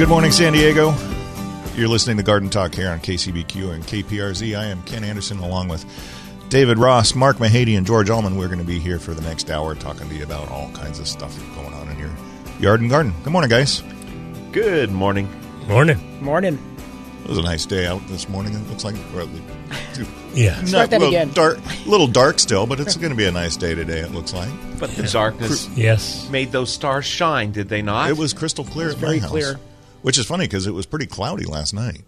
Good morning, San Diego. You're listening to Garden Talk here on KCBQ and KPRZ. I am Ken Anderson along with David Ross, Mark Mahady, and George Allman. We're going to be here for the next hour talking to you about all kinds of stuff going on in your yard and garden. Good morning, guys. Good morning. Morning. Morning. It was a nice day out this morning. It looks like well, Yeah. not Start that well, again. dark, a little dark still, but it's going to be a nice day today. It looks like But the darkness Yes. made those stars shine, did they not? it was crystal clear at my very house, clear. Which is funny because it was pretty cloudy last night,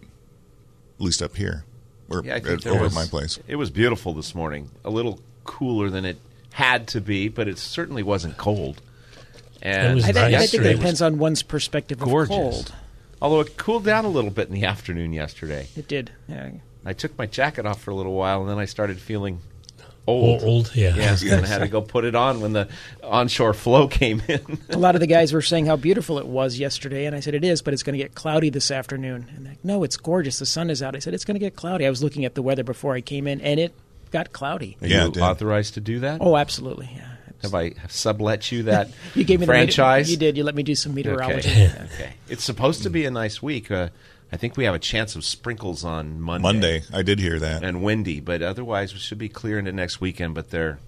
at least up here, or Yeah, at- over was- at my place. It was beautiful this morning. A little cooler than it had to be, but it certainly wasn't cold. And It was I, think- I think it depends on one's perspective of cold. Although it cooled down a little bit in the afternoon yesterday. It did. Yeah. I took my jacket off for a little while, and then I started feeling Old, old. old yeah. Yes, and I had to go put it on when the onshore flow came in. A lot of the guys were saying how beautiful it was yesterday, and I said it is, but it's going to get cloudy this afternoon. And they're like, no, it's gorgeous. The sun is out. I said it's going to get cloudy. I was looking at the weather before I came in, and it got cloudy. Are Yeah, you authorized to do that? Oh, absolutely. Yeah. Have I sublet you that You gave me the meter- franchise? you did. You let me do some meteorology. Okay. Okay. It's supposed to be a nice week. Uh, I think we have a chance of sprinkles on Monday. Monday, I did hear that. And windy, but otherwise we should be clear into next weekend. But they're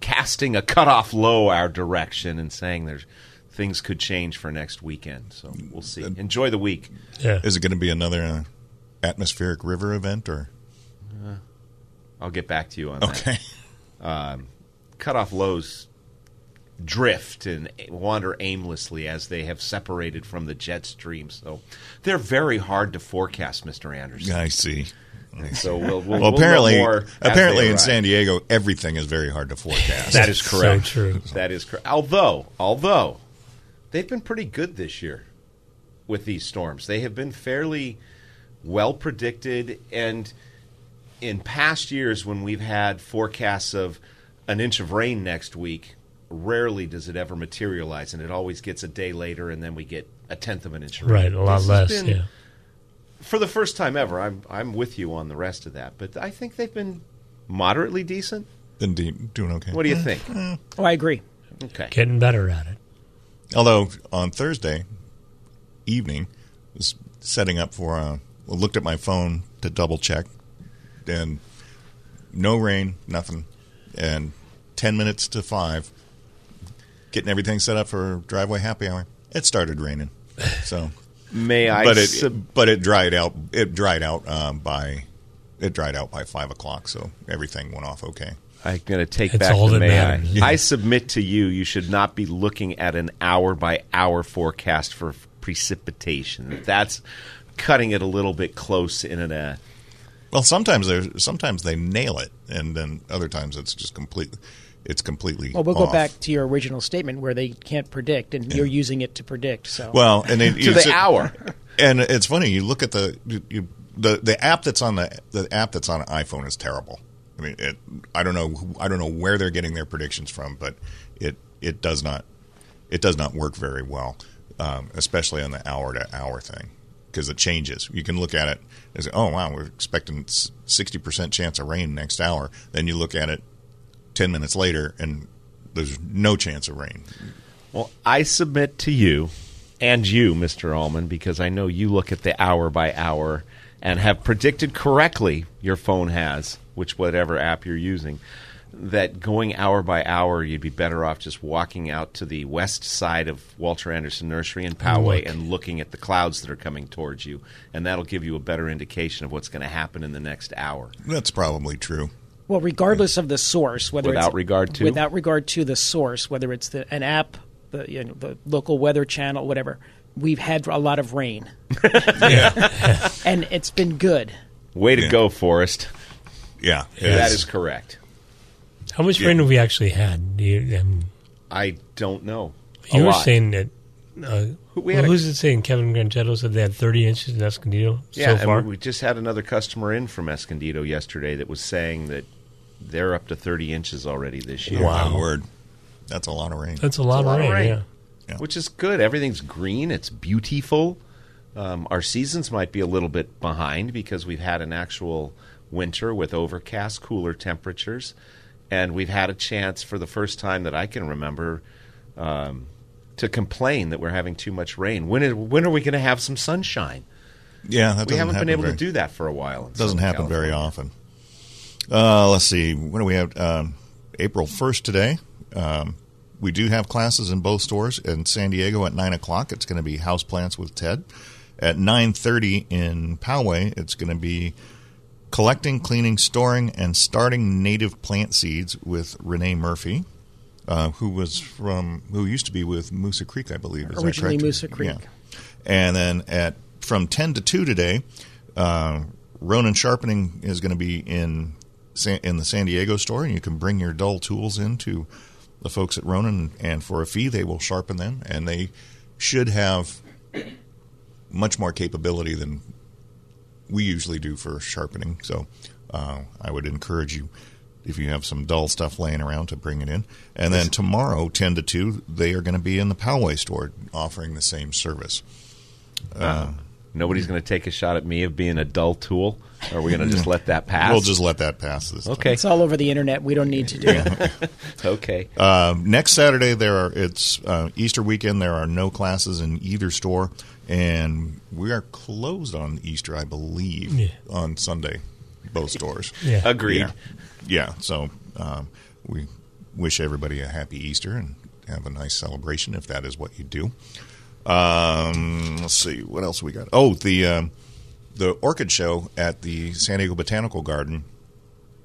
casting a cutoff low our direction and saying there's things could change for next weekend. So we'll see. Enjoy the week. Yeah. Is it going to be another uh, atmospheric river event or I'll get back to you on that. okay? Cutoff lows drift and wander aimlessly as they have separated from the jet stream. So they're very hard to forecast, Mr. Anderson. I see. So we'll, we'll, Well, we'll apparently, more apparently in. San Diego, everything is very hard to forecast. That is So correct. true. That is correct. Although, although they've been pretty good this year with these storms. They have been fairly well predicted and in past years when we've had forecasts of an inch of rain next week, rarely does it ever materialize and it always gets a day later and then we get a tenth of an inch of. Right. A lot This less. been- Yeah. For the first time ever, I'm I'm with you on the rest of that, but I think they've been moderately decent. Been de- doing okay. What do you think? Oh, I agree. Okay. Getting better at it. Although on Thursday evening, I was setting up for uh, well, looked at my phone to double check, and no rain, nothing, and ten minutes to five, getting everything set up for driveway happy hour. It started raining, so May I but it sub- but it dried out. It dried out um, by it dried out by five o'clock, so everything went off okay. I'm going to take It's back all the that may I. matters. I submit to you, you should not be looking at an hour by hour forecast for precipitation. That's cutting it a little bit close in an. Uh, Well, sometimes they sometimes they nail it, and then other times it's just completely it's completely. Well, we'll go back to your original statement where they can't predict, and you're using it to predict. So, Well, and then to the sit- hour. and it's funny. You look at the you, you, the the app that's on the the app that's on iPhone is terrible. I mean, it, I don't know I don't know where they're getting their predictions from, but it it does not it does not work very well, um, especially on the hour to hour thing because it changes. You can look at it and say, "Oh wow, we're expecting sixty percent chance of rain next hour." Then you look at it ten minutes later, and there's no chance of rain. Well, I submit to you and you, Mr. Allman, because I know you look at the hour by hour and have predicted correctly your phone has, which whatever app you're using, that going hour by hour, you'd be better off just walking out to the west side of Walter Anderson Nursery in Poway Look. and looking at the clouds that are coming towards you, and that'll give you a better indication of what's going to happen in the next hour. That's probably true. Well, regardless of the source, whether Without it's, regard to? without regard to the source, whether it's the, an app, the you know, the local weather channel, whatever, we've had a lot of rain, and it's been good. Way to Yeah. go, Forrest. yeah, That it's- correct. How much Yeah. rain have we actually had? Do you, um, I don't know. A you were lot. saying that. Uh, We well, a- who's it saying? Kevin Grangetto said they had 30 inches in Escondido Yeah, so far. and we just had another customer in from Escondido yesterday that was saying that they're up to 30 inches already this year. My word, that's a lot of rain. That's a lot, a lot of, of rain, rain. Yeah. Which is good. Everything's green. It's beautiful. Um, our seasons might be a little bit behind because we've had an actual winter with overcast, cooler temperatures, and we've had a chance for the first time that I can remember um, to complain that we're having too much rain. When is, when are we going to have some sunshine? Yeah, that we haven't been able very- to do that for a while. in Doesn't Southern happen very often. Uh, let's see. When do we have? Um, April first today. Um, we do have classes in both stores in San Diego at nine o'clock. It's going to be house plants with Ted. At nine thirty in Poway, it's going to be collecting, cleaning, storing, and starting native plant seeds with Renee Murphy, uh, who was from who used to be with Moosa Creek, I believe. Is that Originally correct? Moosa Creek. Yeah. And then at from ten to two today, uh, Ronan Sharpening is going to be in in the San Diego store, and you can bring your dull tools into the folks at Ronan, and for a fee, they will sharpen them, and they should have much more capability than we usually do for sharpening. So uh, I would encourage you, if you have some dull stuff laying around, to bring it in. And then tomorrow, 10 to 2, they are going to be in the Poway store offering the same service. Nobody's going to take a shot at me of being a dull tool. Or are we going to just let that pass? We'll just let that pass this time. okay. It's all over the internet. We don't need to do it. Okay. Um, next Saturday, there are it's uh, Easter weekend. There are no classes in either store, and we are closed on Easter, I believe, Yeah. on Sunday, both stores. Yeah. Agreed. Yeah, yeah. So um, we wish everybody a happy Easter and have a nice celebration if that is what you do. Um, let's see what else we got. Oh, the um, the orchid show at the San Diego Botanical Garden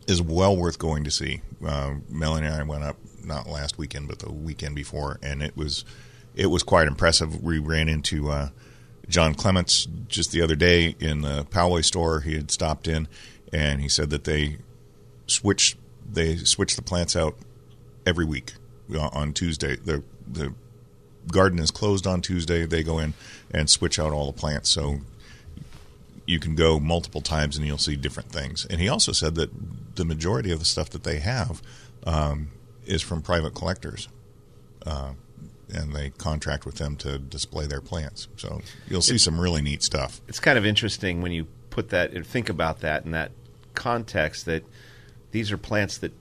is well worth going to see. Uh, Melanie and I went up not last weekend, but the weekend before, and it was it was quite impressive. We ran into uh, John Clements just the other day in the Poway store. He had stopped in, and he said that they switch they switch the plants out every week uh, on Tuesday. The the garden is closed on Tuesday. They go in and switch out all the plants. So you can go multiple times and you'll see different things. And he also said that the majority of the stuff that they have um, is from private collectors. Uh, and they contract with them to display their plants. So you'll see some really neat stuff. it's kind of interesting when you put that and think about that in that context that these are plants that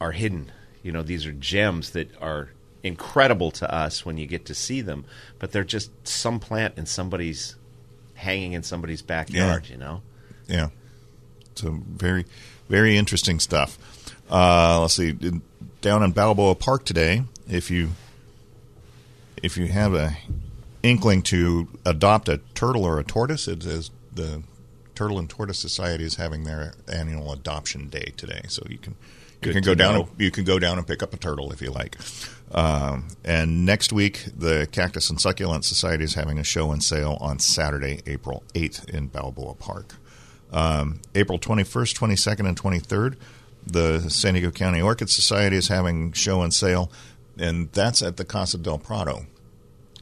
are hidden. You know, these are gems that are incredible to us when you get to see them, but they're just some plant in somebody's hanging in somebody's backyard, you know. Yeah. So very, very interesting stuff. Uh, let's see. Down in Balboa Park today, if you if you have a inkling to adopt a turtle or a tortoise, it is the Turtle and Tortoise Society is having their annual adoption day today. So you can you Good can go down know. and, you can go down and pick up a turtle if you like. Um, and next week, the Cactus and Succulent Society is having a show and sale on Saturday, April 8th in Balboa Park. Um, April 21st, 22nd, and 23rd, the San Diego County Orchid Society is having show and sale, and that's at the Casa del Prado.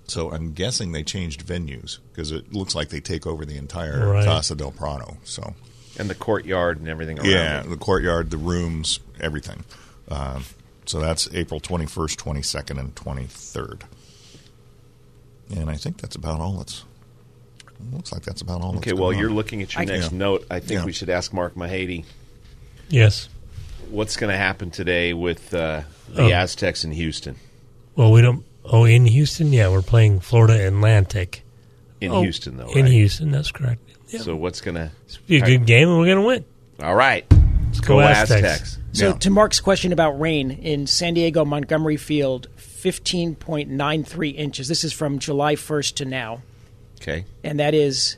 So I'm guessing they changed venues because it looks like they take over the entire Right. Casa del Prado. So And the courtyard and everything around yeah, it. the courtyard, the rooms, everything. Um, so that's April 21st, 22nd, and 23rd. And I think that's about all. That's looks like that's about all. Okay, that's well, going you're on. looking at your I- next Yeah. note. I think Yeah. we should ask Mark Mahady. Yes. What's going to happen today with uh, the Oh. Aztecs in Houston? Well, we don't. Oh, in Houston, yeah, we're playing Florida Atlantic. In Oh, Houston, though, In? Houston, that's correct. Yeah. So what's going to Be a good game, and we're going to win. All right, let's go Aztecs. So Yeah. to Mark's question about rain in San Diego Montgomery Field, 15.93 inches. This is from July 1st to now, Okay. and that is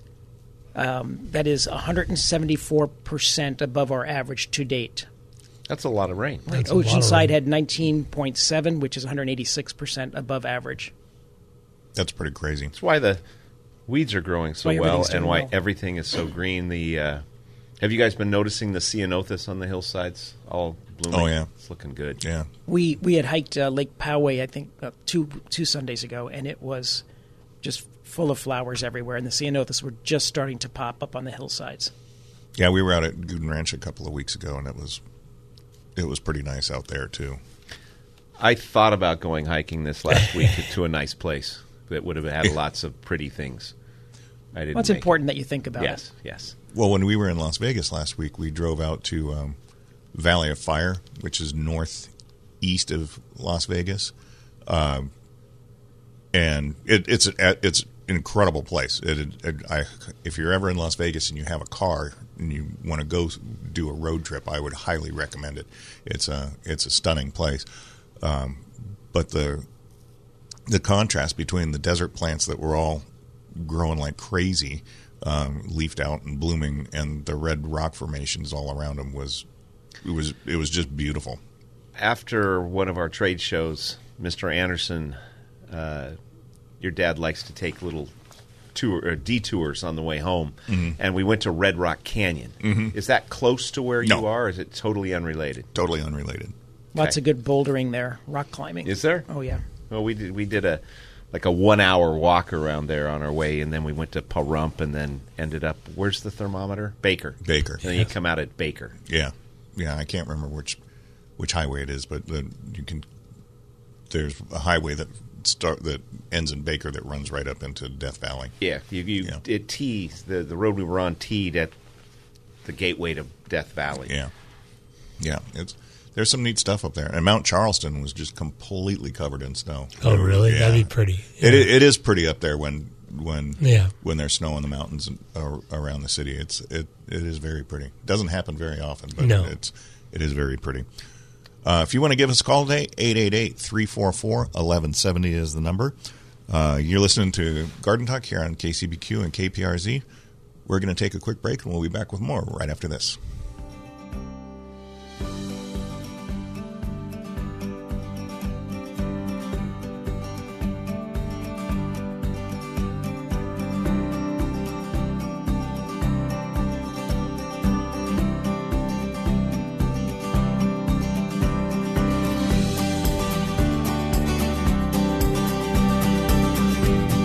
um, that is 174 percent above our average to date. That's a lot of rain. That's a lot of Oceanside rain. had 19.7, which is 186 percent above average. That's pretty crazy. That's why the weeds are growing so Why well and why well. everything is so green. The uh, Have you guys been noticing the ceanothus on the hillsides all blooming? Oh, yeah. It's looking good. Yeah. We we had hiked uh, Lake Poway, I think, uh, two two Sundays ago, and it was just full of flowers everywhere, and the ceanothus were just starting to pop up on the hillsides. Yeah, we were out at Goodan Ranch a couple of weeks ago, and it was it was pretty nice out there too. I thought about going hiking this last week to a nice place that would have had lots of pretty things. I didn't. Well, it's make it. important that you think about Yes, it. yes. Well, when we were in Las Vegas last week, we drove out to um, Valley of Fire, which is northeast of Las Vegas, um, and it, it's a, it's an incredible place. It, it, I, if you're ever in Las Vegas and you have a car and you want to go do a road trip, I would highly recommend it. It's a it's a stunning place, um, but the the contrast between the desert plants that were all growing like crazy, um, leafed out and blooming, and the red rock formations all around them was it was it was just beautiful. After one of our trade shows, Mr. Anderson, uh, your dad likes to take little tour or detours on the way home, Mm-hmm. and we went to Red Rock Canyon. Is that close to where you are? Or is it totally unrelated? Totally unrelated. Lots Okay. of good bouldering there, rock climbing. Is there? Oh yeah. Well, we did we did a like a one hour walk around there on our way, and then we went to Pahrump, and then ended up. Where's the thermometer? Baker. Baker. And then you come out at Baker. Yeah, yeah. I can't remember which which highway it is, but the, you can. There's a highway that start that ends in Baker that runs right up into Death Valley. Yeah, you, you Yeah. it tees the the road we were on teed at the gateway to Death Valley. Yeah, yeah. It's there's some neat stuff up there, and Mount Charleston was just completely covered in snow. Oh, was- really? yeah. That'd be pretty. It, it is pretty up there when when Yeah. when there's snow in the mountains around the city. It's it it is very pretty. It doesn't happen very often, but No. it's it is very pretty. Uh, if you want to give us a call today, 888-344-1170 is the number. Uh, you're listening to Garden Talk here on KCBQ and KPRZ. We're going to take a quick break, and we'll be back with more right after this.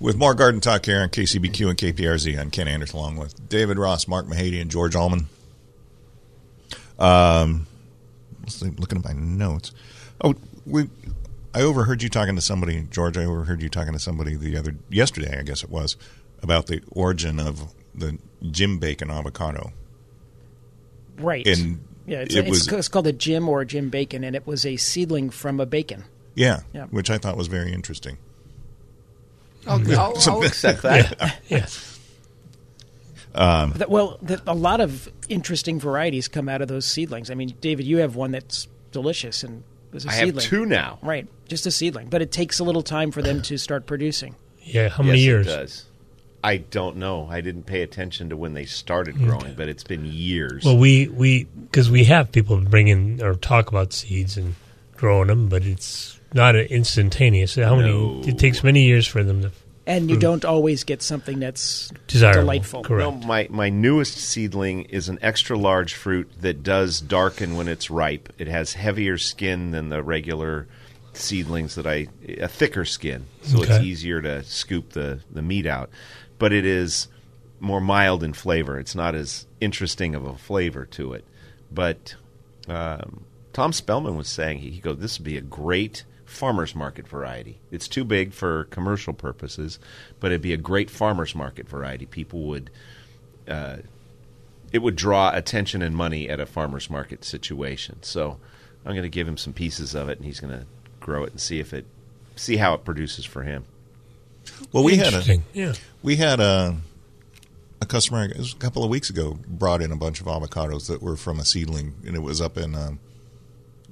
with more Garden Talk here on KCBQ and KPRZ. I'm Ken Anderson, along with David Ross, Mark Mahady, and George Allman. Um, looking at my notes. Oh, we. I overheard you talking to somebody, George. I overheard you talking to somebody the other yesterday, I guess it was, about the origin of the Jim Bacon avocado. Right. And yeah, it's, it it's, was- it's called a Jim or a Jim Bacon, and it was a seedling from a bacon. Yeah, Yeah. which I thought was very interesting. I'll, I'll, I'll accept that. Yeah. Um, That- well, that, a lot of interesting varieties come out of those seedlings. I mean, David, you have one that's delicious and was a I have seedling. two now. Right, just a seedling, but it takes a little time for them to start producing. Yeah. How many yes, years? It does. I don't know. I didn't pay attention to when they started growing, but it's been years. Well, we we because we have people bring in or talk about seeds and growing them, but it's not instantaneous. How many? It takes many years for them to. and you don't always get something that's Desirable, delightful. correct. No, my my newest seedling is an extra large fruit that does darken when it's ripe. It has heavier skin than the regular seedlings that I a thicker skin, so it's easier to scoop the the meat out. But it is more mild in flavor. It's not as interesting of a flavor to it. But um, Tom Spellman was saying he, he goes, "This would be a great." Farmers market variety. It's too big for commercial purposes, but it'd be a great farmers market variety. People would uh, it would draw attention and money at a farmers market situation. So I'm going to give him some pieces of it, and he's going to grow it and see if it see how it produces for him. Well, we had a Yeah. we had a a customer it was a couple of weeks ago brought in a bunch of avocados that were from a seedling, and it was up in um,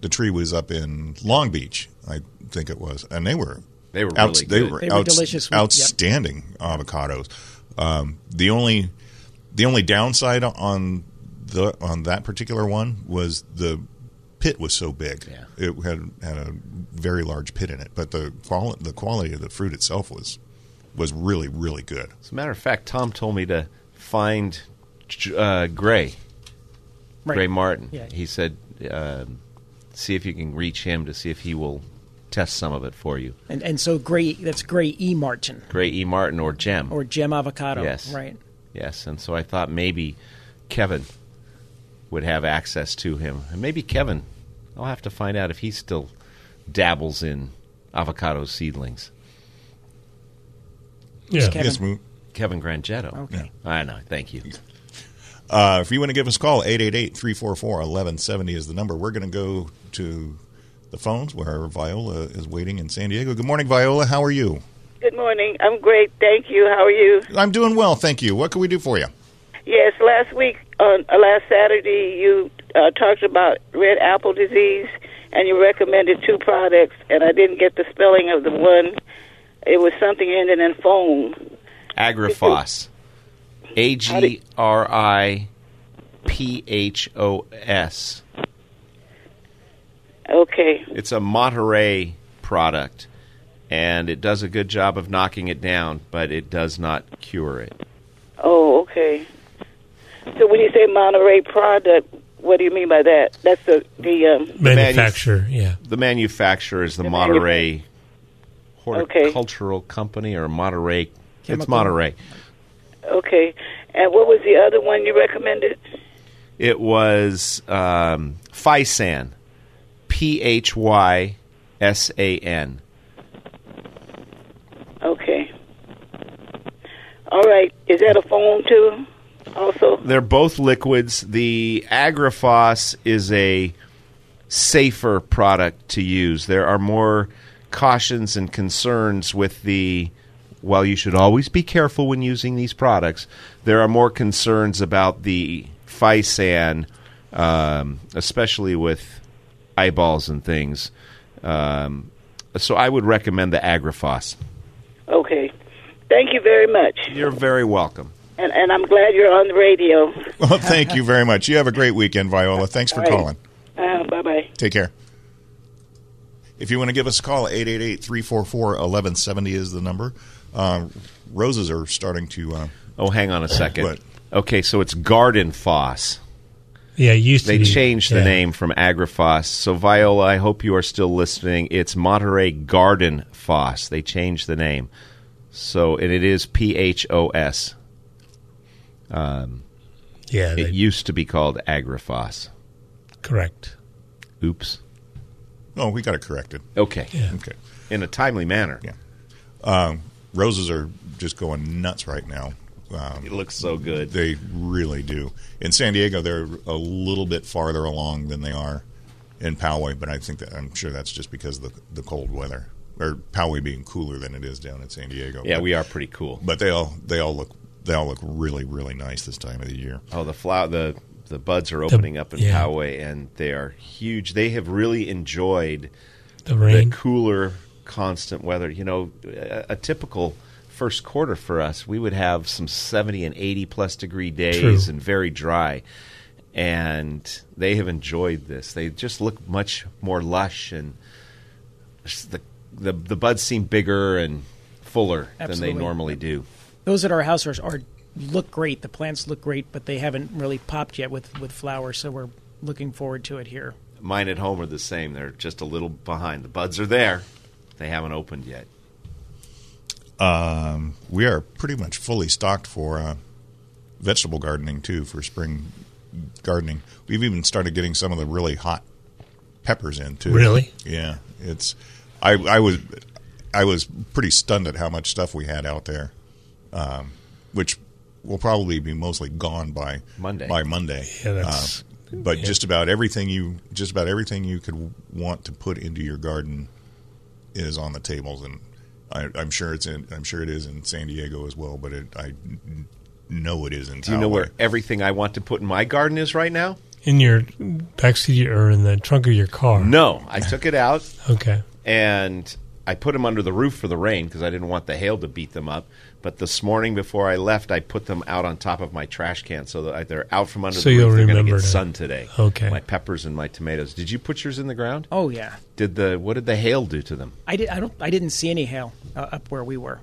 the tree was up in Long Beach, I think it was, and they were They were outs- really they good. were, They were outs- delicious. Yep. outstanding avocados. Um, the only the only downside on the on that particular one was the pit was so big. Yeah. It had had a very large pit in it, but the quality the quality of the fruit itself was was really really good. As a matter of fact, Tom told me to find uh, Gray, Right. Gray Martin. Yeah. He said, um, see if you can reach him to see if he will test some of it for you. And and so Gray that's Gray E Martin Gray E. Martin or Gem. or Gem Avocado. Yes. Right. Yes, and so I thought maybe Kevin would have access to him. And maybe Kevin, I'll have to find out if he still dabbles in avocado seedlings. Yeah. Kevin. Yes, Kevin Grangetto. Okay. I know. Thank you. Uh, if you want to give us a call, 888-344-1170 is the number. We're going to go to the phones where Viola is waiting in San Diego. Good morning, Viola. How are you? Good morning. I'm great. Thank you. How are you? I'm doing well, thank you. What can we do for you? Yes, last week, on uh, last Saturday, you uh, talked about red apple disease, and you recommended two products, and I didn't get the spelling of the one. It was something ending in foam. Agrifos. A G R I P H O S. Okay. It's a Monterey product, and it does a good job of knocking it down, but it does not cure it. Oh, okay. So when you say Monterey product, what do you mean by that? That's the the um, Manufacturer. Yeah. The manufacturer is the, The Monterey Okay. Horticultural Company or Monterey. It's Monterey. Okay. And what was the other one you recommended? It was um, Physan. P H Y S A N. Okay. All right. Is that a foam too? Also. They're both liquids. The Agrifos is a safer product to use. There are more cautions and concerns with the. While you should always be careful when using these products, there are more concerns about the Physan, um, especially with eyeballs and things. Um, so I would recommend the Agrifos. Okay. Thank you very much. You're very welcome. And, and I'm glad you're on the radio. Well, thank you very much. You have a great weekend, Viola. Thanks for All right. calling. Uh, bye bye. Take care. If you want to give us a call, 888-344-1170 is the number. Uh, roses are starting to... Uh, Oh, hang on a second. What? Okay, so it's Garden Phos. Yeah. It used to They be- changed the yeah. name from Agrifos. So Viola, I hope you are still listening. It's Monterey Garden Phos. They changed the name. So and it is P H O S. Um, Yeah. it used to be called Agrifos. correct. Oops. oh, we got it corrected. Okay. Yeah. Okay. In a timely manner. Yeah. Um, roses are just going nuts right now. Um, It looks so good. They really do. In San Diego, they're a little bit farther along than they are in Poway, but I think that I'm sure that's just because of the the cold weather, or Poway being cooler than it is down in San Diego. Yeah, but, we are pretty cool. But they all they all look they all look really really nice this time of the year. Oh, the flower, the the buds are opening up in yeah. Poway, and they are huge. They have really enjoyed The rain. the cooler, constant weather. You know, a, a typical first quarter for us, we would have some 70 and 80 plus degree days True. and very dry. And they have enjoyed this. They just look much more lush and the the, the buds seem bigger and fuller than they normally do. Those at our house are, are look great. The plants look great, but they haven't really popped yet with with flowers. So we're looking forward to it here. Mine at home are the same. They're just a little behind. The buds are there. They haven't opened yet. Um, we are pretty much fully stocked for uh, vegetable gardening too for spring gardening. We've even started getting some of the really hot peppers in too. Really? Yeah. It's I I was I was pretty stunned at how much stuff we had out there, um, which will probably be mostly gone by Monday. By Monday. Yeah, that's- Uh, but yeah. just about everything you just about everything you could want to put into your garden is on the tables, and I, I'm sure it's in. I'm sure it is in San Diego as well. But it, I know it is in. Do you know where everything I want to put in my garden is right now? In your backseat or in the trunk of your car? No, I took it out Okay. and I put them under the roof for the rain because I didn't want the hail to beat them up. But this morning before I left, I put them out on top of my trash can so that they're out from under So the you'll roof. They're going to remember get to- sun today. Okay. My peppers and my tomatoes. Did you put yours in the ground? Oh yeah, Did the what did the hail do to them? I did. I don't. I didn't see any hail uh, up where we were.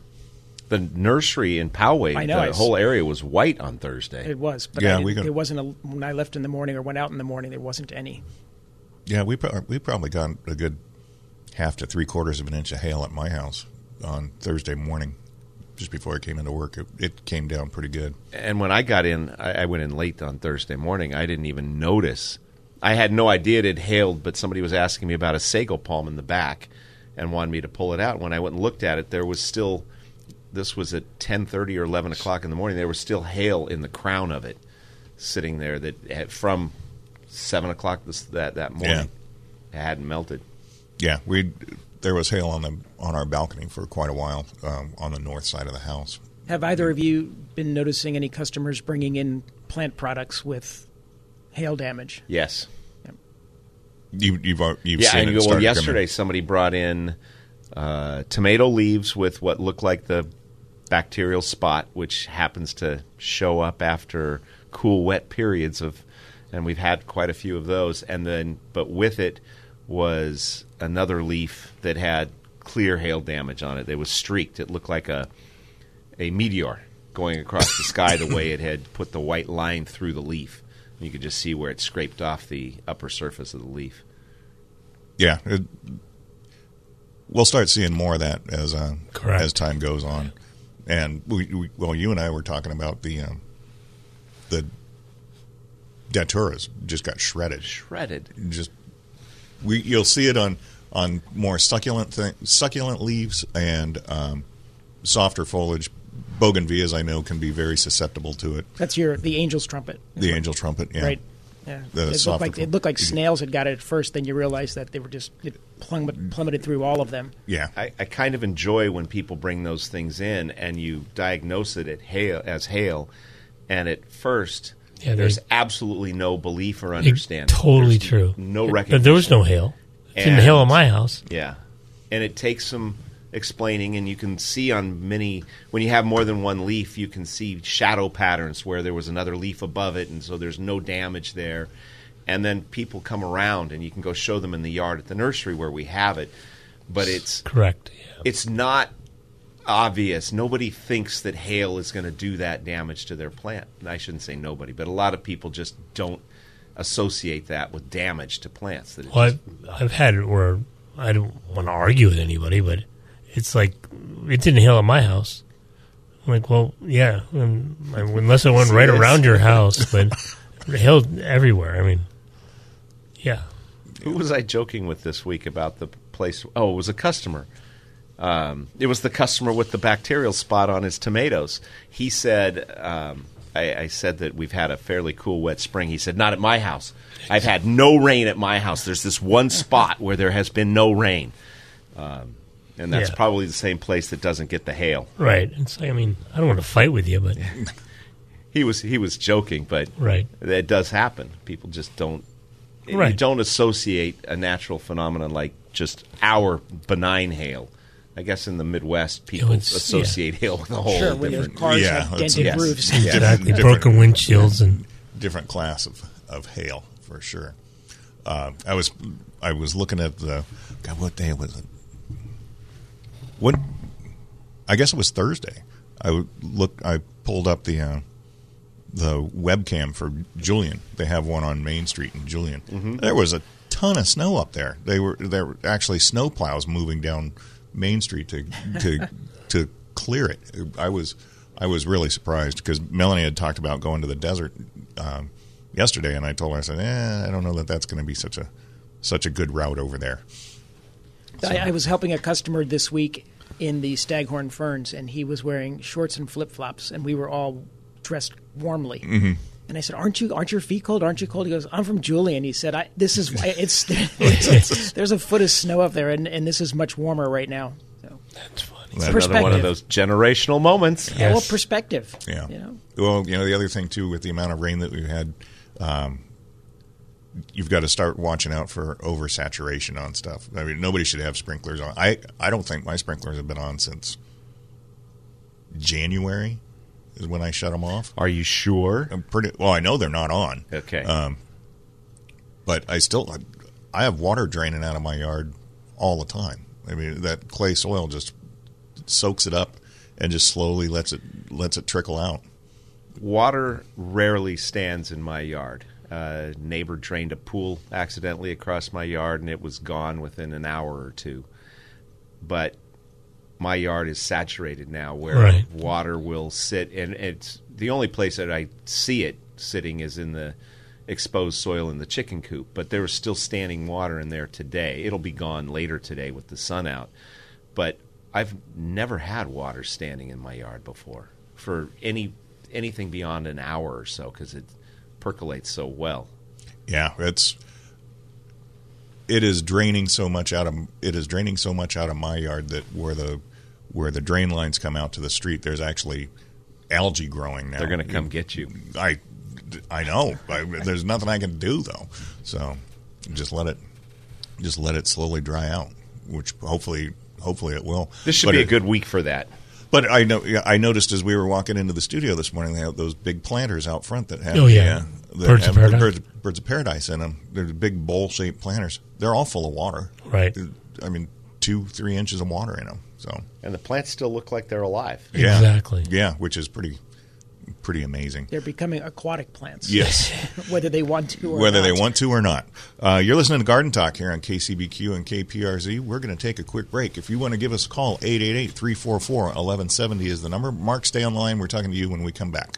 The nursery in Poway, I know, the I s- whole area was white on Thursday. It was, but Yeah, I we didn't- got- there wasn't a when I left in the morning or went out in the morning. There wasn't any. Yeah, we pro- we probably got a good half to three quarters of an inch of hail at my house on Thursday morning, just before I came into work. It, it came down pretty good. and when I got in, I, I went in late on Thursday morning. I didn't even notice. I had no idea it had hailed, but somebody was asking me about a sago palm in the back and wanted me to pull it out. When I went and looked at it, there was still. This was at ten thirty or eleven o'clock in the morning. There was still hail in the crown of it, sitting there that had, from seven o'clock this, that that morning. It hadn't melted. Yeah, we there was hail on the on our balcony for quite a while um, on the north side of the house. Have either of you been noticing any customers bringing in plant products with hail damage? Yes. You, you've you've yeah, seen and it well, start to come yesterday in. somebody brought in uh, tomato leaves with what looked like the bacterial spot, which happens to show up after cool, wet periods of, and we've had quite a few of those. And then, but with it was another leaf that had clear hail damage on it. It was streaked. It looked like a a meteor going across the sky the way it had put the white line through the leaf. You could just see where it scraped off the upper surface of the leaf. Yeah, it, we'll start seeing more of that as uh, as time goes on. And we, we well, you and I were talking about the um, the daturas just got shredded. Shredded. Just we you'll see it on on more succulent th- succulent leaves and um, softer foliage. Bougainvilleas, I know, can be very susceptible to it. That's your the angel's trumpet, The angel trumpet, yeah. right? Yeah, The it looked like it looked like snails had got it at first. Then you realize that they were just it plummet, plummeted through all of them. Yeah, I, I kind of enjoy when people bring those things in and you diagnose it at hail, as hail, and at first Yeah, they- there's absolutely no belief or It- understanding. totally There's true. No But recognition. there was no hail. It didn't And- hail at my house. Yeah, and it takes some explaining, and you can see on many when you have more than one leaf, you can see shadow patterns where there was another leaf above it, and so there's no damage there. And then people come around, and you can go show them in the yard at the nursery where we have it. But it's Correct. Yeah. it's not obvious. Nobody thinks that hail is going to do that damage to their plant. I shouldn't say nobody, but a lot of people just don't associate that with damage to plants. That Well, just- I've, I've had it where I don't want to argue with anybody, but it's like it didn't hail at my house. I'm like, well, yeah, um, I- unless it went right around your house, but it hailed everywhere. I mean, yeah, Who was I joking with this week about the place? Oh, it was a customer. Um, it was the customer with the bacterial spot on his tomatoes. He said, um, I, I said that we've had a fairly cool, wet spring. He said, Not at my house. I've had no rain at my house. There's this one spot where there has been no rain. Um, and that's Yeah. probably the same place that doesn't get the hail. right. It's like, I mean, I don't want to fight with you, but He was he was joking, but Right. it does happen. People just don't you Right. don't associate a natural phenomenon like just our benign hail. I guess in the Midwest, people it's- yeah. associate hail with a whole Sure, when their different. cars Yeah, have dented yes. roofs. Yeah. exactly different- broken windshields and different class of, of hail for sure. Uh, I was I was looking at the God. What day was it? What I guess it was Thursday. I would look. I pulled up the uh, the webcam for Julian. They have one on Main Street in Julian. Mhm. There was a ton of snow up there. They were there were actually snow plows moving down Main Street to to to clear it. I was I was really surprised because Melanie had talked about going to the desert um, yesterday, and I told her I said, eh, I don't know that that's going to be such a such a good route over there. I, I was helping a customer this week in the Staghorn Ferns, and he was wearing shorts and flip flops, and we were all dressed warmly. Mhm. And I said, "Aren't you? Aren't your feet cold? Aren't you cold?" He goes, "I'm from Julian." He said, I, "This is it's, it's there's a foot of snow up there, and, and this is much warmer right now." So that's funny. It's another one of those generational moments. Yeah, well, perspective. Yeah. You know? Well, you know, the other thing too with the amount of rain that we've had, um, you've got to start watching out for oversaturation on stuff. I mean, nobody should have sprinklers on. I I don't think my sprinklers have been on since January is when I shut them off. Are you sure? I'm pretty well. I know they're not on. Okay. Um, but I still I have water draining out of my yard all the time. I mean, that clay soil just soaks it up and just slowly lets it lets it trickle out. Water rarely stands in my yard. Uh, neighbor drained a pool accidentally across my yard, and it was gone within an hour or two. But my yard is saturated now, where Right. water will sit, and it's the only place that I see it sitting is in the exposed soil in the chicken coop. But there is still standing water in there today. It'll be gone later today with the sun out. But I've never had water standing in my yard before for any anything beyond an hour or so because it percolates so well. Yeah, it's it is draining so much out of it is draining so much out of my yard that where the where the drain lines come out to the street, there's actually algae growing now. They're going to come get you. I I know. I, there's nothing I can do though. So just let it just let it slowly dry out, which hopefully hopefully it will. This should But be a good week for that. But I know I noticed as we were walking into the studio this morning, they have those big planters out front that have Oh, yeah. The, that Birds of have paradise. birds, birds of paradise in them. They're big bowl shaped planters. They're all full of water. Right. I mean, two three inches of water in them. So And the plants still look like they're alive. yeah, Exactly. Yeah, which is pretty pretty amazing. They're becoming aquatic plants. Yes. whether they want to or whether they not. want to or not. Uh, you're listening to Garden Talk here on KCBQ and KPRZ. We're going to take a quick break. If you want to give us a call, 888-344-1170 is the number. Mark, stay on the line. We're talking to you when we come back.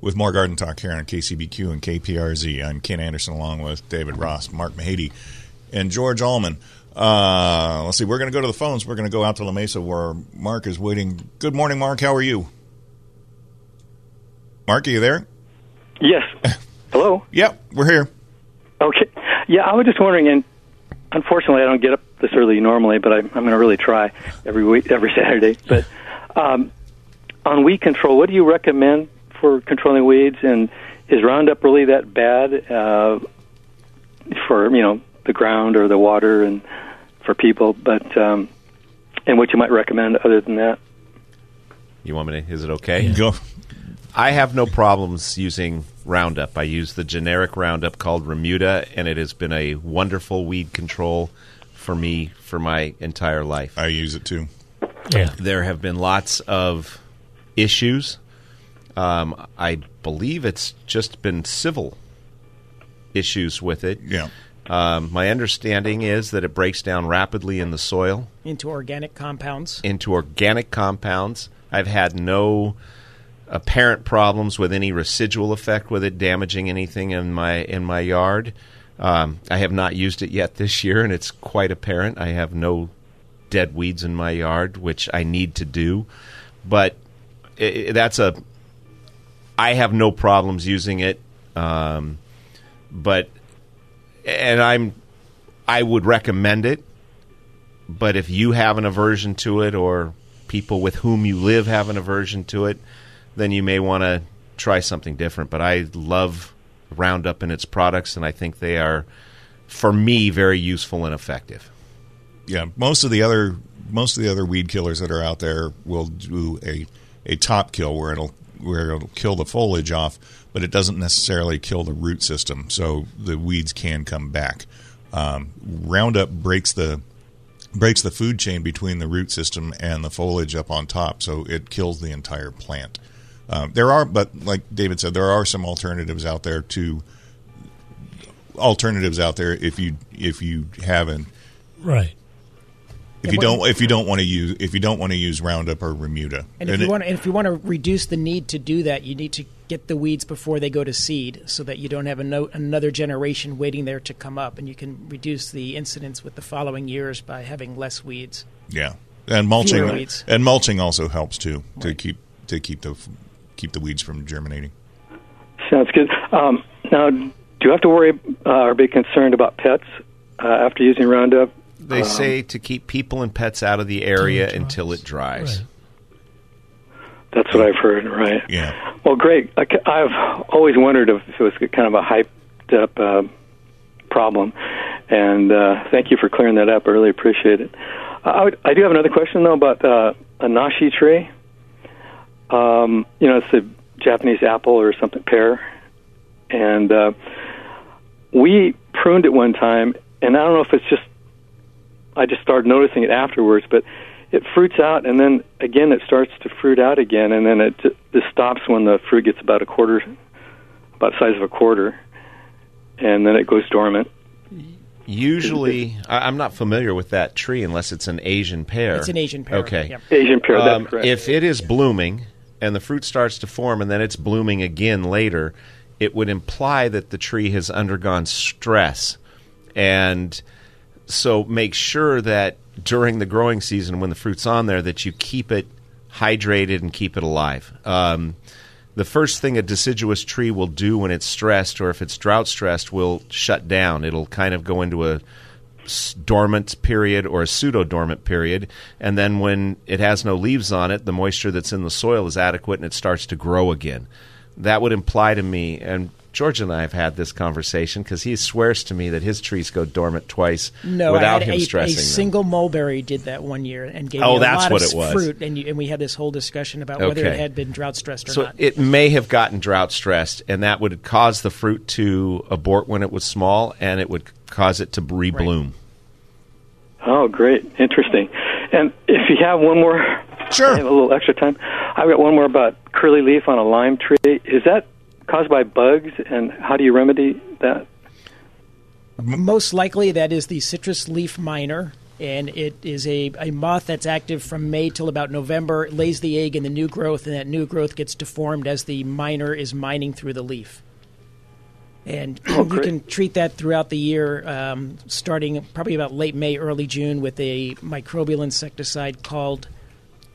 with more Garden Talk here on KCBQ and KPRZ. I'm Ken Anderson along with David Ross, Mark Mahady, and George Allman. Uh, let's see, we're going to go to the phones. We're going to go out to La Mesa where Mark is waiting. Good morning, Mark. How are you? Mark, are you there? Yes. Hello. Yep, we're here. Okay. Yeah, I was just wondering, and unfortunately, I don't get up this early normally, but I, I'm going to really try every week, every Saturday. But um, on weed control, what do you recommend for controlling weeds? And is Roundup really that bad uh, for you know the ground or the water and for people? But um, and what you might recommend other than that? You want me to? Is it okay? Go. I have no problems using Roundup. I use the generic Roundup called Remuda, and it has been a wonderful weed control for me for my entire life. I use it too. Yeah. There have been lots of issues. Um, I believe it's just been civil issues with it. Yeah. Um, my understanding is that it breaks down rapidly in the soil into organic compounds. into organic compounds. I've had no apparent problems with any residual effect with it damaging anything in my in my yard. Um, I have not used it yet this year, and it's quite apparent. I have no dead weeds in my yard, which I need to do. But i that's a. I have no problems using it, um, but and I'm. I would recommend it, but if you have an aversion to it, or people with whom you live have an aversion to it, then you may want to try something different. But I love Roundup and its products, and I think they are, for me, very useful and effective. Yeah, most of the other most of the other weed killers that are out there will do a a top kill where it'll where it'll kill the foliage off, but it doesn't necessarily kill the root system, so the weeds can come back. Um, Roundup breaks the breaks the food chain between the root system and the foliage up on top, so it kills the entire plant. Um, there are, but like David said, there are some alternatives out there to alternatives out there if you if you haven't right if you don't if you don't want to use if you don't want to use Roundup or Remuda. And if you want to, if you want to reduce the need to do that, you need to get the weeds before they go to seed, so that you don't have no, another generation waiting there to come up, and you can reduce the incidence with the following years by having less weeds. Yeah, and mulching weeds. and mulching also helps too to keep to keep the keep the weeds from germinating. Sounds good. Um, now, do you have to worry uh, or be concerned about pets uh, after using Roundup? They Um, say to keep people and pets out of the area until it dries. That's what I've heard, right? Yeah. Well, great. I, have always wondered if it was kind of a hyped up uh, problem, and uh, thank you for clearing that up. I really appreciate it. Uh, I, would, I do have another question though about uh, a nashi tree. Um, you know, it's a Japanese apple or something pear, and uh, we pruned it one time, and I don't know if it's just I just started noticing it afterwards, but it fruits out, and then again it starts to fruit out again, and then it just stops when the fruit gets about a quarter, about the size of a quarter, and then it goes dormant. Usually, I, I'm not familiar with that tree unless it's an Asian pear. It's an Asian pear, Okay, yep. Asian pear, that's Um, correct. If it is blooming and the fruit starts to form and then it's blooming again later, it would imply that the tree has undergone stress, and so make sure that during the growing season when the fruit's on there that you keep it hydrated and keep it alive. Um, the first thing a deciduous tree will do when it's stressed or if it's drought stressed will shut down. It'll kind of go into a dormant period or a pseudo dormant period. And then when it has no leaves on it, the moisture that's in the soil is adequate and it starts to grow again. That would imply to me, and George and I have had this conversation because he swears to me that his trees go dormant twice No, without I had him a, stressing a them. single mulberry did that one year and gave Oh, me a that's lot what of it was. fruit, and, you, and we had this whole discussion about whether it had been drought stressed or so not. it may have gotten drought stressed, and that would cause the fruit to abort when it was small, and it would cause it to rebloom. Oh, great, interesting. And if you have one more, sure, a little extra time. I've got one more about curly leaf on a lime tree. Is that caused by bugs, and how do you remedy that? Most likely, that is the citrus leaf miner, and it is a, a moth that's active from May till about November. It lays the egg in the new growth, and that new growth gets deformed as the miner is mining through the leaf. And you can treat that throughout the year, um, starting probably about late May, early June, with a microbial insecticide called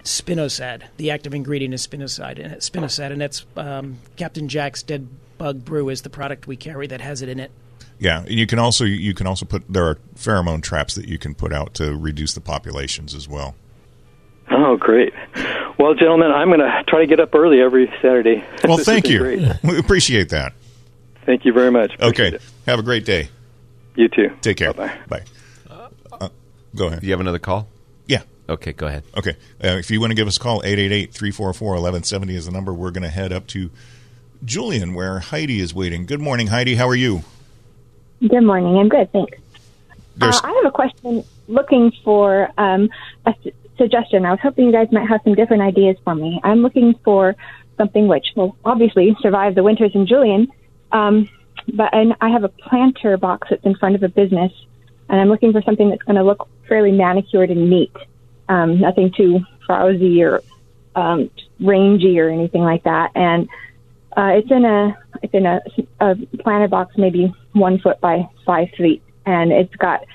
spinosad. The active ingredient is spinosad, and spinosad, and that's um, Captain Jack's Dead Bug Brew is the product we carry that has it in it. Yeah, and you can also you can also put there are pheromone traps that you can put out to reduce the populations as well. Oh, great. Well, gentlemen, I'm going to try to get up early every Saturday. Well, thank you. Great. We appreciate that. Thank you very much. Okay, have a great day. You too. Take care. Bye. Bye. Uh, go ahead. Do you have another call? Yeah. Okay, go ahead. Okay. Uh, if you want to give us a call, 888-344-1170 is the number. We're going to head up to Julian, where Heidi is waiting. Good morning, Heidi. How are you? Good morning. I'm good, thanks. Uh, I have a question looking for um, a su- suggestion. I was hoping you guys might have some different ideas for me. I'm looking for something which will obviously survive the winters in Julian, um, but and I have a planter box that's in front of a business, and I'm looking for something that's going to look fairly manicured and neat, um, nothing too frowsy or um, rangy or anything like that. And uh, it's in a it's in a, a planter box, maybe one foot by five feet, and it's got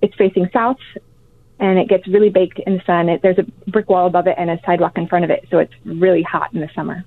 it's facing south, and it gets really baked in the sun. It, there's a brick wall above it and a sidewalk in front of it, so it's really hot in the summer.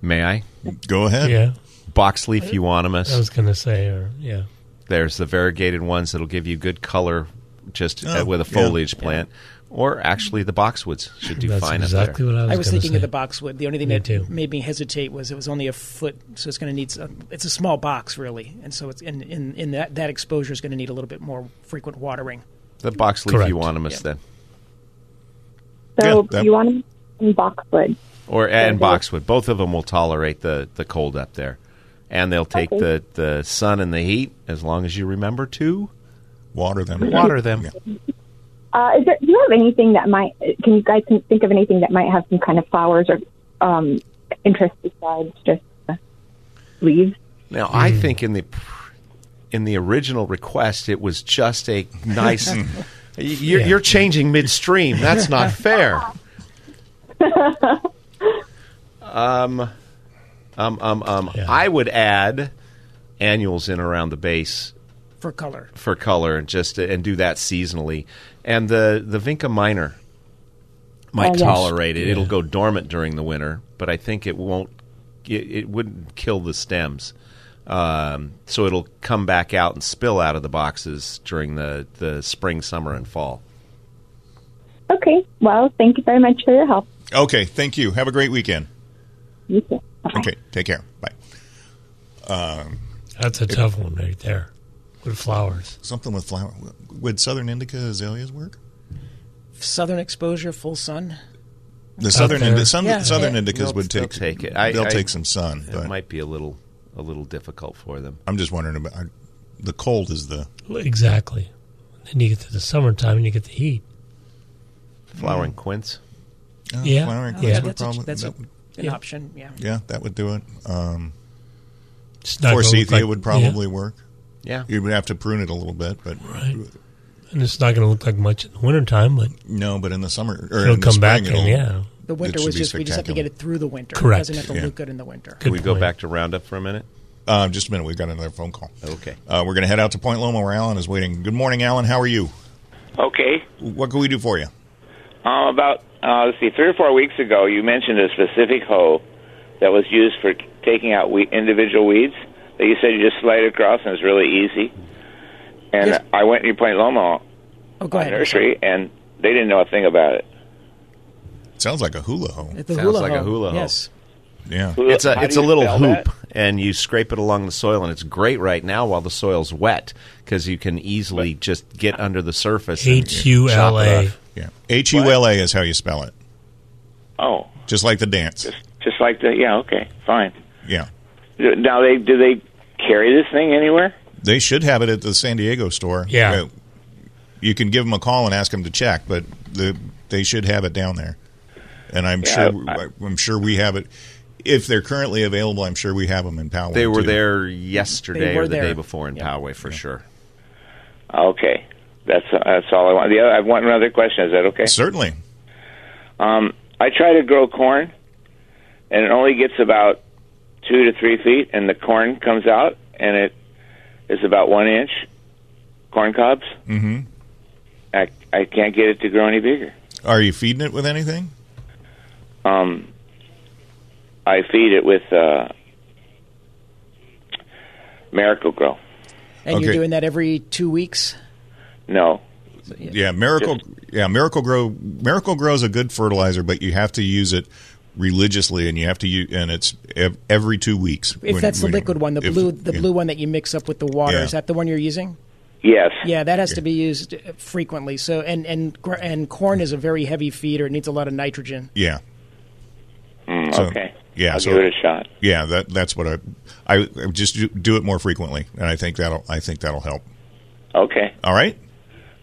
May I? Go ahead. Yeah. Boxleaf euonymus. I was going to say, or yeah. There's the variegated ones that'll give you good color just Oh, uh, with a yeah. foliage plant. Or actually, the boxwoods should do That's fine exactly up there. what I was I was gonna thinking of the boxwood. The only thing Me that too. made me hesitate was it was only a foot, so it's going to need. Some, it's a small box, really, and so it's in in, in that that exposure is going to need a little bit more frequent watering. The boxleaf Correct. euonymus, Yeah. then. So Yeah, that- you want them boxwood. Or and Okay. boxwood. Both of them will tolerate the, the cold up there. And they'll take Okay. the, the sun and the heat as long as you remember to Water them. water them. Uh, is there, do you have anything that might? Can you guys think of anything that might have some kind of flowers or um, interest besides just uh, leaves? Now, I think in the in the original request, it was just a nice. you're, Yeah. you're changing midstream. That's not fair. um, um, um, um. Yeah. I would add annuals in around the base For color, for color and just and do that seasonally. And the the Vinca minor might Oh, yes. tolerate it. It'll go dormant during the winter, but I think it won't. It, it wouldn't kill the stems, um, so it'll come back out and spill out of the boxes during the the spring, summer, and fall. Okay. Well, thank you very much for your help. Okay, thank you. Have a great weekend. You too. Okay, take care. Bye. Um, That's a tough one right there with flowers. something with flower. Would Southern Indica azaleas work? southern exposure, full sun. The Southern there. Indi- some, Yeah. Southern Yeah. Indicas They'll- would they'll take take it. I- they'll I- take some sun, It but might be a little a little difficult for them. I'm just wondering about I- the cold is the Exactly. Then you get to the summertime and you get the heat. Flowering quince. uh, Yeah. flowering Yeah. quince would that's a, that's that would- an Yeah. option. Yeah. yeah, that would do it. Um, It's not forsythia like- would probably work. Yeah. You would have to prune it a little bit, but Right. And it's not going to look like much in the wintertime, but no. But in the summer or it'll in the come spring, back it'll, and yeah. The winter should was just we just have to get it through the winter. Correct. It doesn't have to Yeah. look good in the winter. Good Can we go back to Roundup for a minute? Uh, just a minute. We've got another phone call. Okay. Uh, we're going to head out to Point Loma where Alan is waiting. Good morning, Alan. How are you? Okay. What can we do for you? Um, about uh, let's see, three or four weeks ago, you mentioned a specific hoe that was used for taking out we- individual weeds. That you said you just slide across and it's really easy. And Yes. I went to Point Loma Oh, go ahead. nursery, and they didn't know a thing about it. Sounds like a hula hoe. The Sounds hula like a hula hoe. Yes. Yeah. It's a it's a little hoop, that? and you scrape it along the soil, and it's great right now while the soil's wet because you can easily just get under the surface. H U L A. H U L chop it Yeah. H U L A is how you spell it. Oh, Just like the dance. just just like the yeah. Okay, fine. Yeah. Now they do they carry this thing anywhere? They should have it at the San Diego store. Yeah. You can give them a call and ask them to check, but the, they should have it down there. And I'm Yeah, sure I- I'm sure we have it. If they're currently available, I'm sure we have them in Poway. They were too. there yesterday were or the there. day before in Yep. Poway for sure. Okay, that's that's all I want. The other, I have one other question. Is that okay? Certainly. Um, I try to grow corn, and it only gets about two to three feet, and the corn comes out, and it is about one inch corn cobs. hmm I I can't get it to grow any bigger. Are you feeding it with anything? Um, I feed it with uh, Miracle-Gro. And you're doing that every two weeks. No, Yeah, Miracle. Yeah, Miracle-Gro. Miracle Grow is a good fertilizer, but you have to use it religiously, and you have to use, and it's ev- every two weeks. If when- that's the liquid one, the if- blue, the yeah. blue one that you mix up with the water, Yeah. is that the one you're using? yes, Yeah, that has to be used uh, frequently. So, and and and corn is a very heavy feeder; it needs a lot of nitrogen. Yeah, Mm, So, okay. yeah, I'll so- give it a shot. yeah. That that's what I. I I just do- do it more frequently, and I think that'll. I think that'll help. Okay, All right.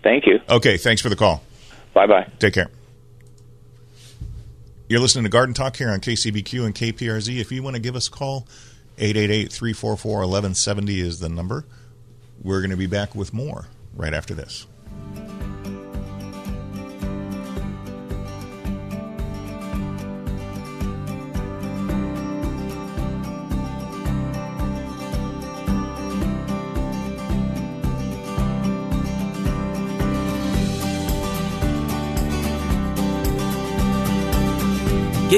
thank you. Okay. Thanks for the call. Bye bye. Take care. You're listening to Garden Talk here on KCBQ and KPRZ. If you want to give us a call, 888 344 1170 is the number. We're going to be back with more right after this.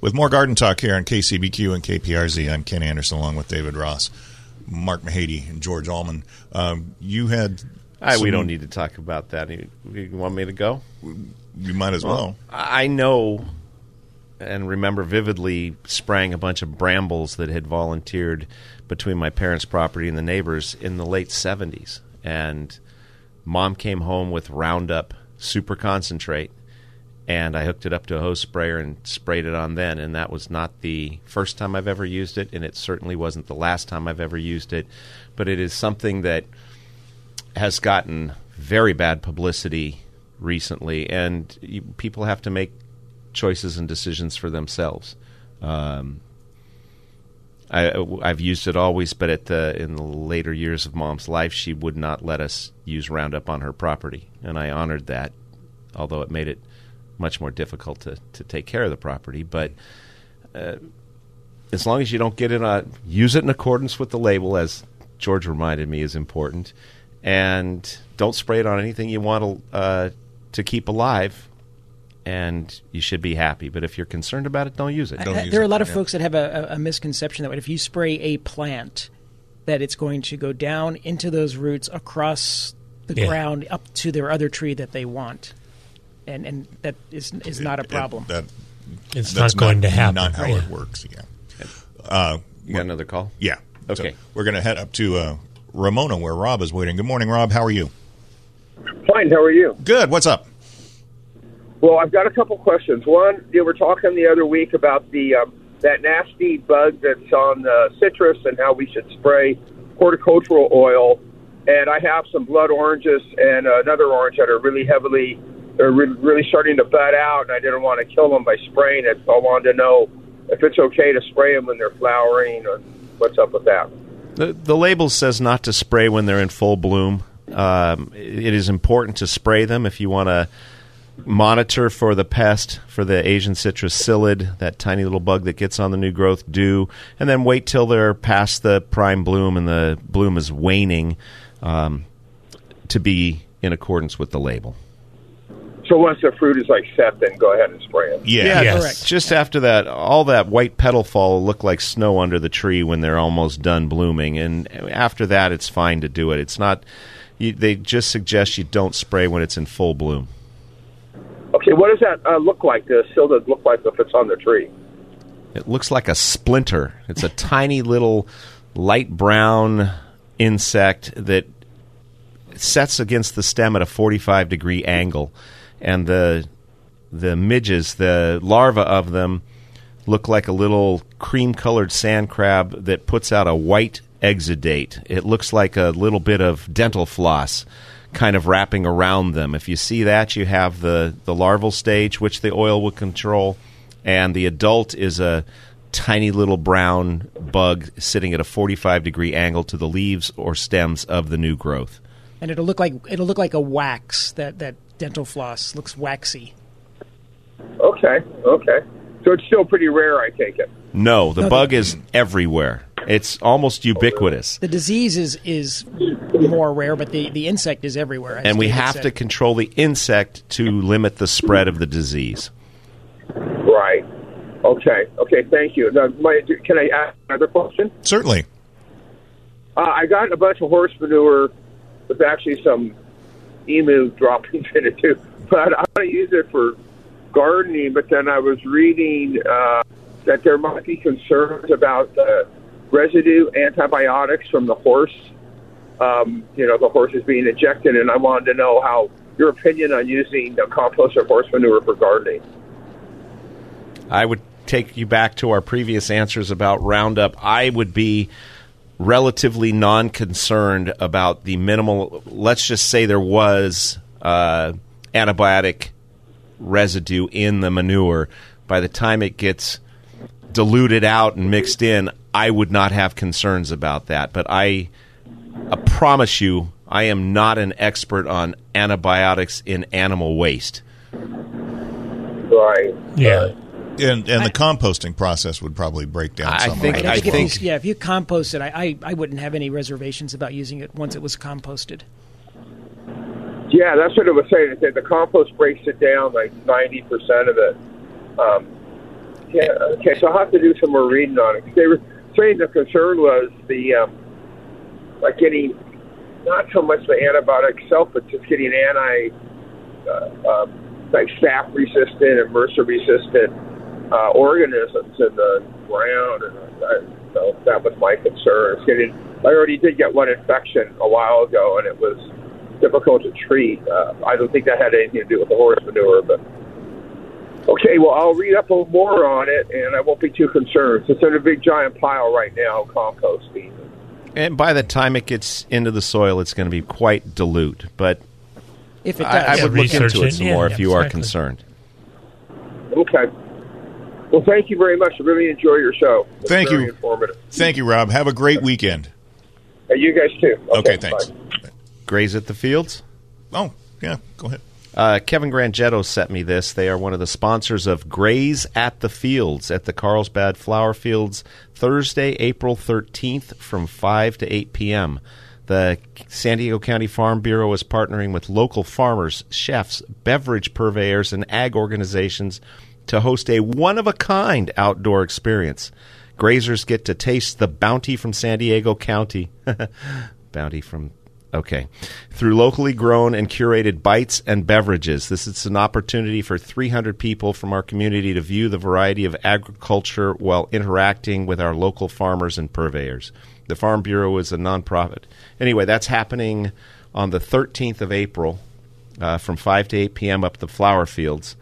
with more garden talk here on KCBQ and KPRZ. I'm Ken Andersen along with David Ross, Mark Mahady, and George Allman. Um, you had. I, we don't need to talk about that. You, you want me to go? You might as well. I know and remember vividly spraying a bunch of brambles that had volunteered between my parents' property and the neighbors in the late 70s. And mom came home with Roundup super concentrate, and I hooked it up to a hose sprayer and sprayed it on then. And that was not the first time I've ever used it, and it certainly wasn't the last time I've ever used it. But it is something that has gotten very bad publicity recently, and you, people have to make choices and decisions for themselves. Um, I, I've used it always, but at the in the later years of Mom's life, she would not let us use Roundup on her property, and I honored that, although it made it much more difficult to, to take care of the property. But uh, as long as you don't get it on, use it in accordance with the label, as George reminded me is important, and don't spray it on anything you want to, uh, to keep alive, and you should be happy. But if you're concerned about it, don't use it. Uh, there are a lot of folks that have a, a, a misconception that if you spray a plant, that it's going to go down into those roots across the Yeah. ground up to their other tree that they want, and and that is is not a problem. that It's that's not going to happen. Not how Yeah. it works. Yeah. Uh, You got another call? Yeah. Okay. So we're going to head up to uh, Ramona, where Rob is waiting. Good morning, Rob. How are you? Fine. How are you? Good. What's up? Well, I've got a couple questions. One, you were talking the other week about the um, that nasty bug that's on uh, citrus and how we should spray horticultural oil. And I have some blood oranges and another orange that are really heavily, they're really starting to bud out, and I didn't want to kill them by spraying it. So I wanted to know if it's okay to spray them when they're flowering, or what's up with that. The, the label says not to spray when they're in full bloom. Um, it is important to spray them if you want to monitor for the pest, for the Asian citrus psyllid, that tiny little bug that gets on the new growth Do and then wait till they're past the prime bloom and the bloom is waning um, to be in accordance with the label. So once the fruit is like set, then go ahead and spray it. just- Just after that, all that white petal fall will look like snow under the tree when they're almost done blooming, and after that, it's fine to do it. It's not. You, they just suggest you don't spray when it's in full bloom. Okay, what does that uh, look like? The psyllid look like if it's on the tree? It looks like a splinter. It's a tiny little light brown insect that sets against the stem at a 45 degree angle. And the the midges, the larvae of them, look like a little cream colored sand crab that puts out a white exudate. It looks like a little bit of dental floss kind of wrapping around them. If you see that, you have the, the larval stage, which the oil will control, and the adult is a tiny little brown bug sitting at a 45 degree angle to the leaves or stems of the new growth. and it'll look like it'll look like a wax that that dental floss looks waxy. Okay, okay. So it's still pretty rare, I take it. No, the No, bug the- is everywhere. It's almost ubiquitous. The disease is is more rare, but the, the insect is everywhere. And we David have said. to control the insect to limit the spread of the disease. Right. Okay. Okay. Thank you. Now, my, can I ask another question? Certainly. Uh, I got a bunch of horse manure with actually some emu droppings in it too, but I use it for gardening. But then I was reading uh, that there might be concerns about the residue antibiotics from the horse. Um, you know, the horse is being injected, and I wanted to know how your opinion on using the compost or horse manure for gardening. I would take you back to our previous answers about Roundup. I would be relatively non concerned about the minimal, let's just say there was uh, antibiotic residue in the manure. By the time it gets diluted out and mixed in, I would not have concerns about that. But I, I promise you, I am not an expert on antibiotics in animal waste. Right. Yeah. And and the composting process would probably break down. I some think- of I it think, if you, yeah, if you compost it, I, I, I wouldn't have any reservations about using it once it was composted. Yeah, that's what it was saying. It said the compost breaks it down like ninety percent of it. Um, yeah. Okay, so I'll have to do some more reading on it. They were saying the concern was the um, like getting not so much the antibiotic itself, but just getting anti uh, um, like staph resistant and MRSA resistant uh, organisms in the ground, and I, so that was my concern. Getting. I already did get one infection a while ago, and it was difficult to treat. Uh, I don't think that had anything to do with the horse manure, but okay. Well, I'll read up a little more on it, and I won't be too concerned. It's in a big giant pile right now, composting. And by the time it gets into the soil, it's going to be quite dilute. But If it I, I does. would Yeah, look into it it. some Yeah, more if you are concerned. Okay. Well, thank you very much. I really enjoy your show. It's Thank very you. Informative. Thank you, Rob. Have a great weekend. Uh, you guys too. Okay, thanks. bye. Graze at the fields. Oh, yeah. Go ahead. Uh, Kevin Grangetto sent me this. They are one of the sponsors of Graze at the Fields at the Carlsbad Flower Fields Thursday, April 13th from 5 to 8 p.m. The San Diego County Farm Bureau is partnering with local farmers, chefs, beverage purveyors, and ag organizations to host a one of a kind outdoor experience. Grazers get to taste the bounty from San Diego County. bounty from Okay. Through locally grown and curated bites and beverages, this is an opportunity for 300 people from our community to view the variety of agriculture while interacting with our local farmers and purveyors. The Farm Bureau is a nonprofit. Anyway, that's happening on the 13th of April uh, from 5 to 8 p.m. up the flower fields.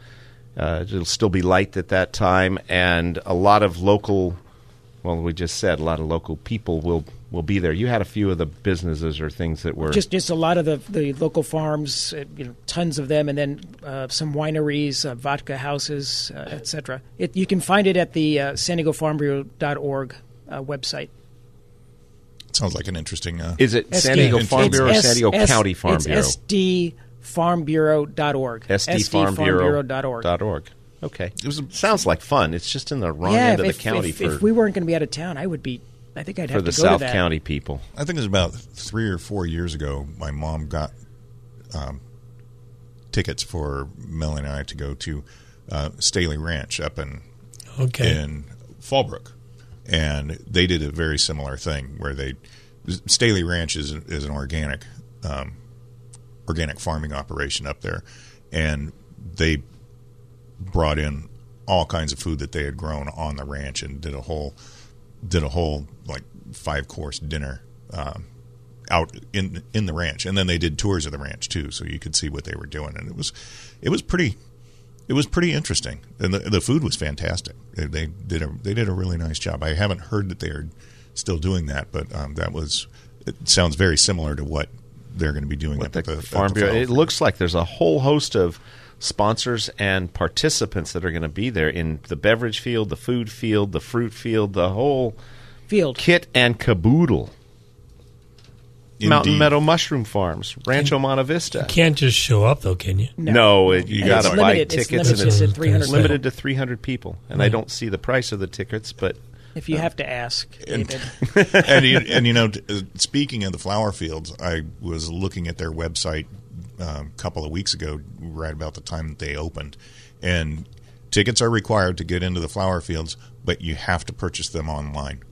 Uh, it'll still be light at that time, and a lot of local, well, we just said a lot of local people will will be there. You had a few of the businesses or things that were just just a lot of the the local farms, uh, you know, tons of them, and then uh, some wineries, uh, vodka houses, uh, etc. You can find it at the uh, San Diego Farm Bureau.org uh, website. Sounds like an interesting. Uh, Is it San Diego Farm Bureau or San Diego S- County Farm it's Bureau? SDFarmbureau.org. SDFarmbureau.org. SDFarmbureau.org. org. Okay. It was, sounds like fun. It's just in the wrong yeah, end of if, the county if, for, if we weren't going to be out of town, I would be. I think I'd for have the to go South to that. County people. I think it was about three or four years ago. My mom got um, tickets for Melanie and I to go to uh, Staley Ranch up in Okay. in Fallbrook, and they did a very similar thing where they Staley Ranch is is an organic um, organic farming operation up there, and they brought in all kinds of food that they had grown on the ranch and did a whole did a whole like five course dinner um, out in in the ranch, and then they did tours of the ranch too, so you could see what they were doing, and it was it was pretty it was pretty interesting, and the, the food was fantastic. They, they did a they did a really nice job. I haven't heard that they are still doing that, but um, that was it sounds very similar to what they're going to be doing With at the, the, Farm at the Bureau. Flower It looks like there's a whole host of sponsors and participants that are going to be there in the beverage field, the food field, the fruit field, the whole field kit and caboodle. Mountain Meadow Mushroom Farms, Rancho Monte Vista. You can't just show up though, can you? No, it, you got to buy limited- it's tickets, limited and to it's 300 limited to 300 people. And I don't see the price of the tickets, but If you have to ask, And, David. and, you, and you know, uh, speaking of the flower fields, I was looking at their website um, a couple of weeks ago, right about the time that they opened, and tickets are required to get into the flower fields, but you have to purchase them online.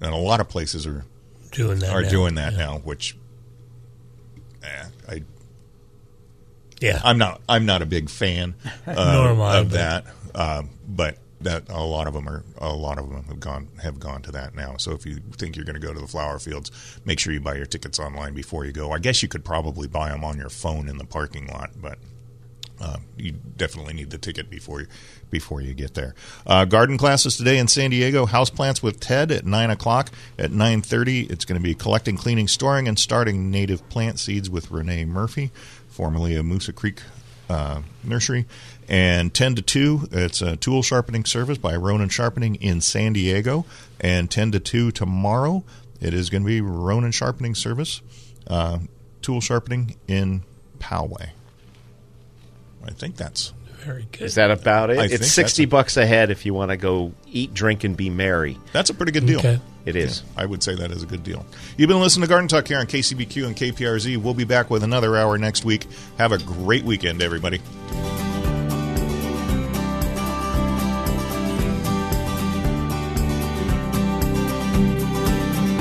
And a lot of places are Doing that are now, doing that now, which eh, I Yeah. I'm not I'm not a big fan uh, Nor am I, of but- that, um, but that a lot of them are a lot of them have gone have gone to that now. So if you think you're going to go to the flower fields, make sure you buy your tickets online before you go. I guess you could probably buy them on your phone in the parking lot, but uh, you definitely need the ticket before you, before you get there. Uh, garden classes today in San Diego. Houseplants with Ted at nine o'clock. At nine thirty, it's going to be collecting, cleaning, storing, and starting native plant seeds with Renee Murphy, formerly of Moosa Creek uh, Nursery. And 10 to 2, it's a tool sharpening service by Ronan Sharpening in San Diego. And 10 to 2 tomorrow, it is going to be Ronan Sharpening Service, uh, tool sharpening in Poway. I think that's very good. Is that about it? I it's sixty a- bucks a head if you want to go eat, drink, and be merry. That's a pretty good deal. Okay. It is. I would say that is a good deal. You've been listening to Garden Talk here on KCBQ and KPRZ. We'll be back with another hour next week. Have a great weekend, everybody.